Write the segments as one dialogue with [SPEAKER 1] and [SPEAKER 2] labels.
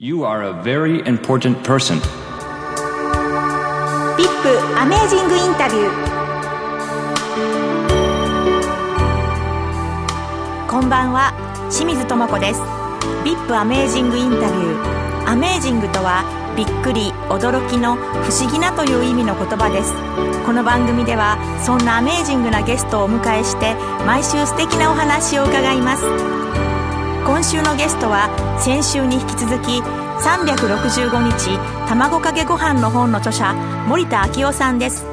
[SPEAKER 1] You are a very important person.
[SPEAKER 2] ビップアメージングインタビューこんばんは清水智子です。ビップアメージングインタビューアメージングとはびっくり驚きの不思議なという意味の言葉です。この番組ではそんなアメージングなゲストをお迎えして毎週素敵なお話を伺います。今週のゲストは先週に引き続き365日卵かけご飯の本の著者森田昭夫さんです。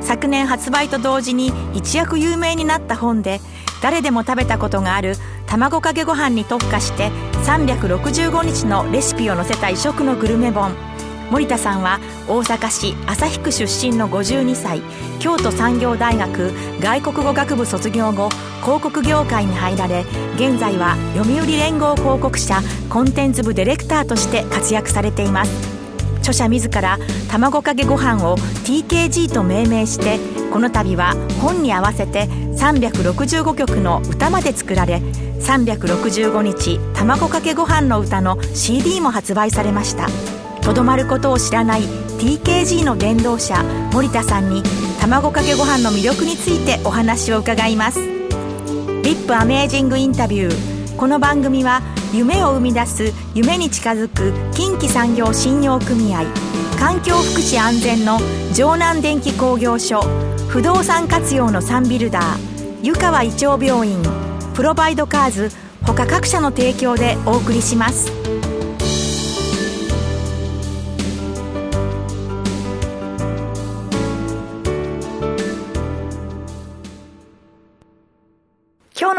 [SPEAKER 2] 昨年発売と同時に一躍有名になった本で誰でも食べたことがある卵かけご飯に特化して365日のレシピを載せた異色のグルメ本。森田さんは大阪市旭区出身の52歳京都産業大学外国語学部卒業後広告業界に入られ現在は読売連合広告社コンテンツ部ディレクターとして活躍されています。著者自ら卵かけご飯を TKG と命名してこの度は本に合わせて365曲の歌まで作られ365日卵かけご飯の歌の CD も発売されました。とどまることを知らない TKG の伝道者森田さんに卵かけご飯の魅力についてお話を伺いますリップアメージングインタビューこの番組は夢を生み出す夢に近づく近畿産業信用組合環境福祉安全の城南電機工業所不動産活用のサンビルダー湯川胃腸病院プロバイドカーズ他各社の提供でお送りします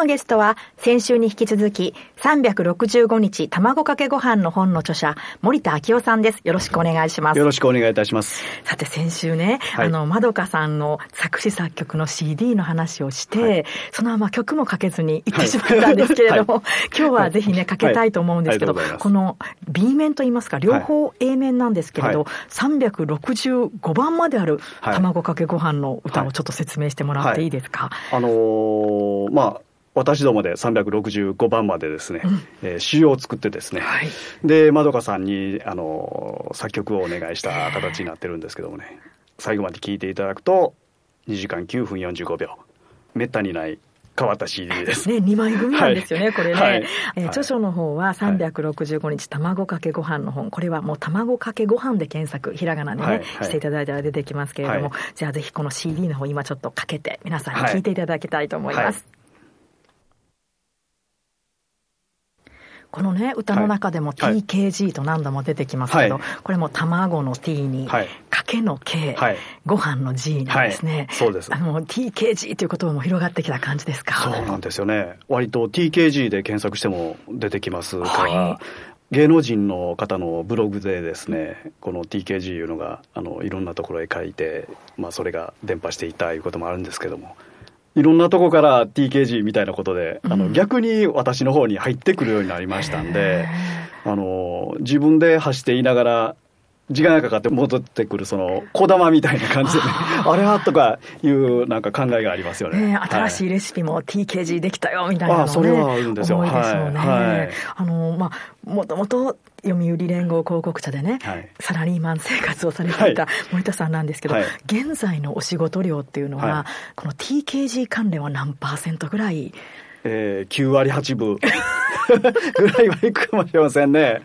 [SPEAKER 2] のゲストは先週に引き続き365日卵かけご飯の本の著者森田昭夫さんです。よろしくお願いします。
[SPEAKER 3] よろしくお願いいたします。
[SPEAKER 2] さて先週ね、はい、あのまどかさんの作詞作曲の CD の話をして、はい、そのまま曲もかけずに行ってしまったんですけれども、はい、今日はぜひねかけたいと思うんですけど、この B 面といいますか両方 A 面なんですけれど、はい、365番まである卵かけご飯の歌をちょっと説明してもらっていいですか、
[SPEAKER 3] あのー、まあ私どもで365番までですね、うん、えー、詩を作ってですね、はい、で、まどかさんに、あの、作曲をお願いした形になってるんですけどもね、最後まで聴いていただくと、2時間9分45秒。めったにない変わった CD です。
[SPEAKER 2] ね、2枚組なんですよね、はい、これね。はい、えー、著書の方は365日卵かけご飯の本。これはもう卵かけご飯で検索、ひらがなでね、はい、していただいたら出てきますけれども、じゃあぜひこの CD の方今ちょっとかけて、皆さんに聞いていただきたいと思います。このね、歌の中でも TKG と何度も出てきますけど、はい、これも卵の T に、かけの K、はい、ご飯の G なんですね。
[SPEAKER 3] はい、そうです。
[SPEAKER 2] あの、TKG という言葉も広がってきた感じですか？
[SPEAKER 3] そうなんですよね。割と TKG で検索しても出てきますから、芸能人の方のブログでですね、この TKG いうのが、あの、いろんなところへ書いて、まあ、それが伝播していたいうこともあるんですけども、いろんなとこから TKG みたいなことで、あの、逆に私の方に入ってくるようになりましたんで、あの、自分で走っていながら、時間がかかって戻ってくる、その、小玉みたいな感じで、ね、あれはとかいうなんか考えがありますよね。
[SPEAKER 2] ね新しいレシピも TKG できたよみたいなのね、あそれはあるんですよ。思いですよね。はい。はい、あの、まあ、もともと読売連合広告社でね、はい、サラリーマン生活をされていた森田さんなんですけど、はい、現在のお仕事量っていうのは、はい、この TKG 関連は何パーセントぐらい
[SPEAKER 3] えー、9割8分ぐらいはいくかもしれませんね。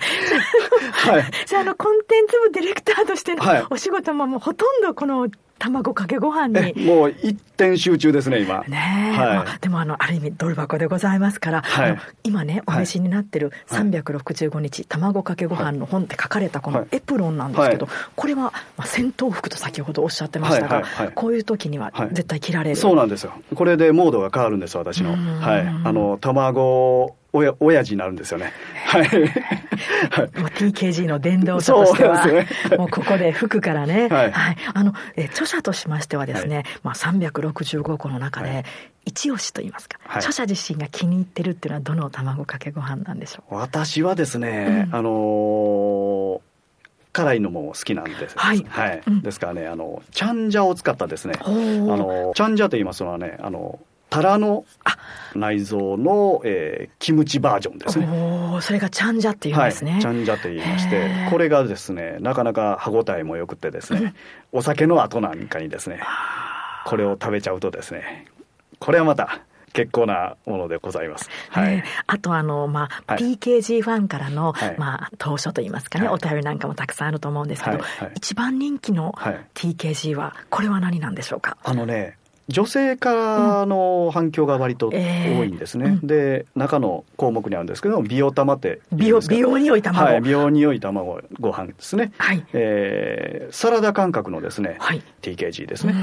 [SPEAKER 2] はい。じゃあ、あの、コンテンツ部ディレクターとしてのお仕事ももうほとんどこの卵かけご飯に。
[SPEAKER 3] もう一点集中ですね、今。
[SPEAKER 2] ねはい、でも、あの、ある意味、ドル箱でございますから、はい、今ね、お召しになってる365日、卵かけご飯の本って書かれたこのエプロンなんですけど、これは、まあ、戦闘服と先ほどおっしゃってましたが、こういう時には絶対着られる、
[SPEAKER 3] そうなんですよ。これでモードが変わるんです、私の。はい。あの、卵おや、親父になるんですよね。はい。はい、
[SPEAKER 2] TKG の伝道者としては、ね、もうここで服からね、はい、はい。あの、え著者としましてはですね、はい、まあ365個の中で、一押しと言いますか、はい、著者自身が気に入ってるっていうのはどの卵かけご飯なんでしょう？
[SPEAKER 3] 私はですね、うん、あのー辛いのも好きなんです。はい。はい。うん、ですからね、あの、チャンジャを使ったですね、あの、チャンジャと言いますのはね、あの、タラの内臓の、えー、キムチバージョンですね。
[SPEAKER 2] おそれがチャンジャっていうんですね。はい、
[SPEAKER 3] チャンジャと言いまして、これがですね、なかなか歯ごたえも良くてですね、お酒の後なんかにですね、これを食べちゃうとですね、これはまた結構なものでございます。
[SPEAKER 2] はい。あとあのまあ、はい、PKG ファンからの、はい、まあ当初といいますかね、はい、お便りなんかもたくさんあると思うんですけど、一番人気の TKG はこれは何なんでしょうか？
[SPEAKER 3] あのね。女性からの反響が割と多いんですね、うん。えー、で中の項目にあるんですけど美容玉って
[SPEAKER 2] 美容美容に良い卵、
[SPEAKER 3] はい、美容に良い卵ご飯ですね、はい。えー、サラダ感覚のですね、はい、TKG ですね。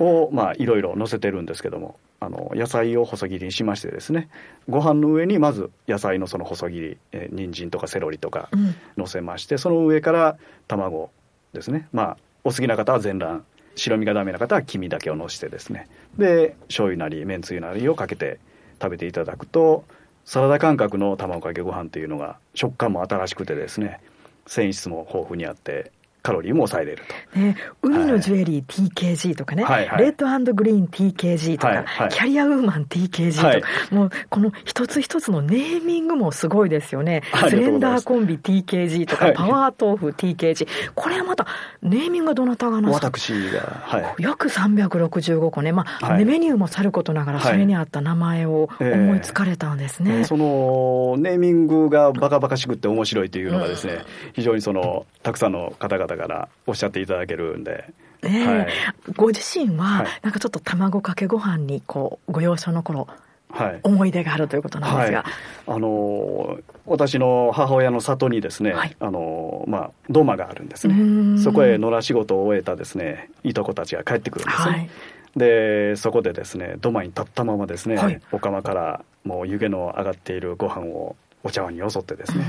[SPEAKER 3] をまあいろいろ載せてるんですけどもあの野菜を細切りにしましてですねご飯の上にまず野菜のその細切り、えー、人参とかセロリとか乗せまして、うん、その上から卵ですね。まあお好きな方は全卵白身がダメな方は黄身だけをのしてですね。で醤油なりめんつゆなりをかけて食べていただくとサラダ感覚の卵かけご飯というのが食感も新しくてですね繊維質も豊富にあってカロリーも抑えれる
[SPEAKER 2] と。ね、海のジュエリー TKG とかね、はいレッドグリーン TKG とか、はいはい、キャリアウーマン TKG とか、はい、もうこの一つ一つのネーミングもすごいですよね。スレンダーコンビ TKG とか、パワー豆腐 TKG。これはまた、ネーミングはどなたがな
[SPEAKER 3] 私が、
[SPEAKER 2] はい。約365個ね。まあ、はい、メニューもさることながら、それに合った名前を思いつかれたんですね。えー、
[SPEAKER 3] その、ネーミングがバカバカしくって面白いというのがですね、うん、非常にその、たくさんの方々からおっしゃっていただけるんで。
[SPEAKER 2] えー、はい、ご自身は、なんかちょっと卵かけご飯にこうご幼少の頃はい、思い出があるということなんですが、はい、
[SPEAKER 3] あの私の母親の里にですね、はい、あのまあ、土間があるんですね。そこへ野良仕事を終えたですねいとこたちが帰ってくるんですね、はい、でそこでですね土間に立ったままですね、お釜からもう湯気の上がっているご飯をお茶碗によそってですね、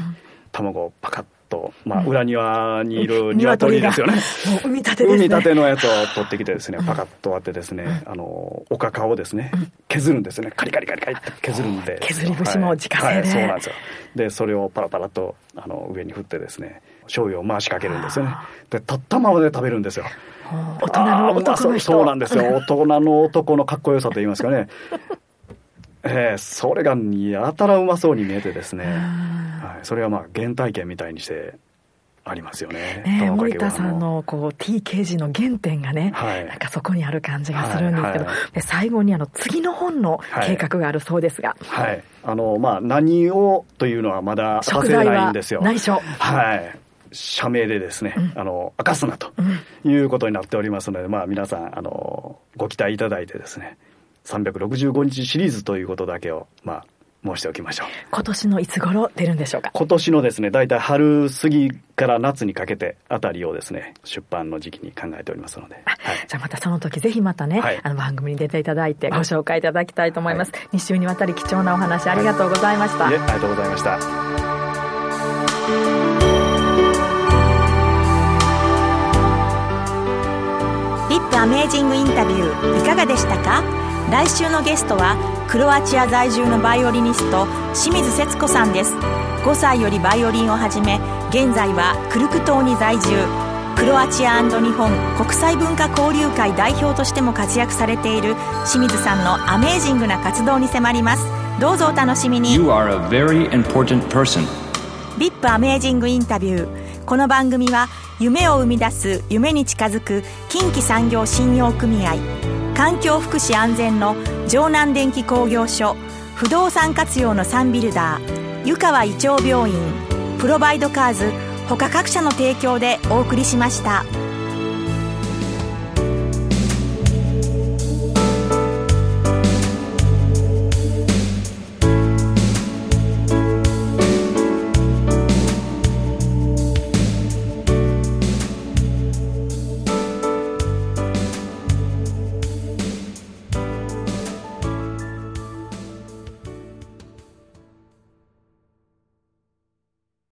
[SPEAKER 3] 卵をパカッと、まあ、裏庭にいる鶏ですよね。
[SPEAKER 2] 産み立て、ね、
[SPEAKER 3] 産み立てのやつを取ってきてですね、パカッと割ってですね、あの、おかかをですね、削るんですね。カリカリカリカリって削るんで。
[SPEAKER 2] 削り節も自家製で、はいはい、
[SPEAKER 3] そうなんですよ。で、それをパラパラと、あの、上に振ってですね、醤油を回しかけるんですよね。で、立ったままで食べるんですよ。
[SPEAKER 2] 大人の男の
[SPEAKER 3] 人そうなんですよ。大人の男のかっこよさと言いますかね。えー、それがやたらうまそうに見えてですね、はい、それはまあ原体験みたいにしてありますよね。
[SPEAKER 2] ね森田さんのこう TK 時の原点がね、はい、なんかそこにある感じがするんですけど、はいはい、で最後にあの次の本の計画があるそうですが。
[SPEAKER 3] はい。はい、あの、まあ、何をというのはまださせないんですよ。
[SPEAKER 2] 内緒。
[SPEAKER 3] はい。社名でですね、うん、あの、明かすなということになっておりますので、まあ皆さん、あの、ご期待いただいてですね、365日シリーズということだけを、まあ、申しておきましょう。
[SPEAKER 2] 今年のいつ頃出るんでしょうか？
[SPEAKER 3] 今年のですね、大体春過ぎから夏にかけてあたりをですね、出版の時期に考えておりますので。はい、
[SPEAKER 2] じゃあまたその時ぜひまたね、はい、あの番組に出ていただいてご紹介いただきたいと思います。はい、2週にわたり貴重なお話ありがとうございました。
[SPEAKER 3] ありがとうございました。
[SPEAKER 2] リップアメージングインタビューいかがでしたか？来週のゲストはクロアチア在住のバイオリニスト清水節子さんです。5歳よりバイオリンを始め現在はクルク島に在住。クロアチア日本国際文化交流会代表としても活躍されている清水さんのアメージングな活動に迫ります。どうぞお楽しみに。
[SPEAKER 1] You are a very important person.
[SPEAKER 2] VIP アメージングインタビュー。この番組は夢を生み出す夢に近づく近畿産業信用組合環境福祉安全の城南電気工業所不動産活用のサンビルダー湯川胃腸病院プロバイドカーズ他各社の提供でお送りしました。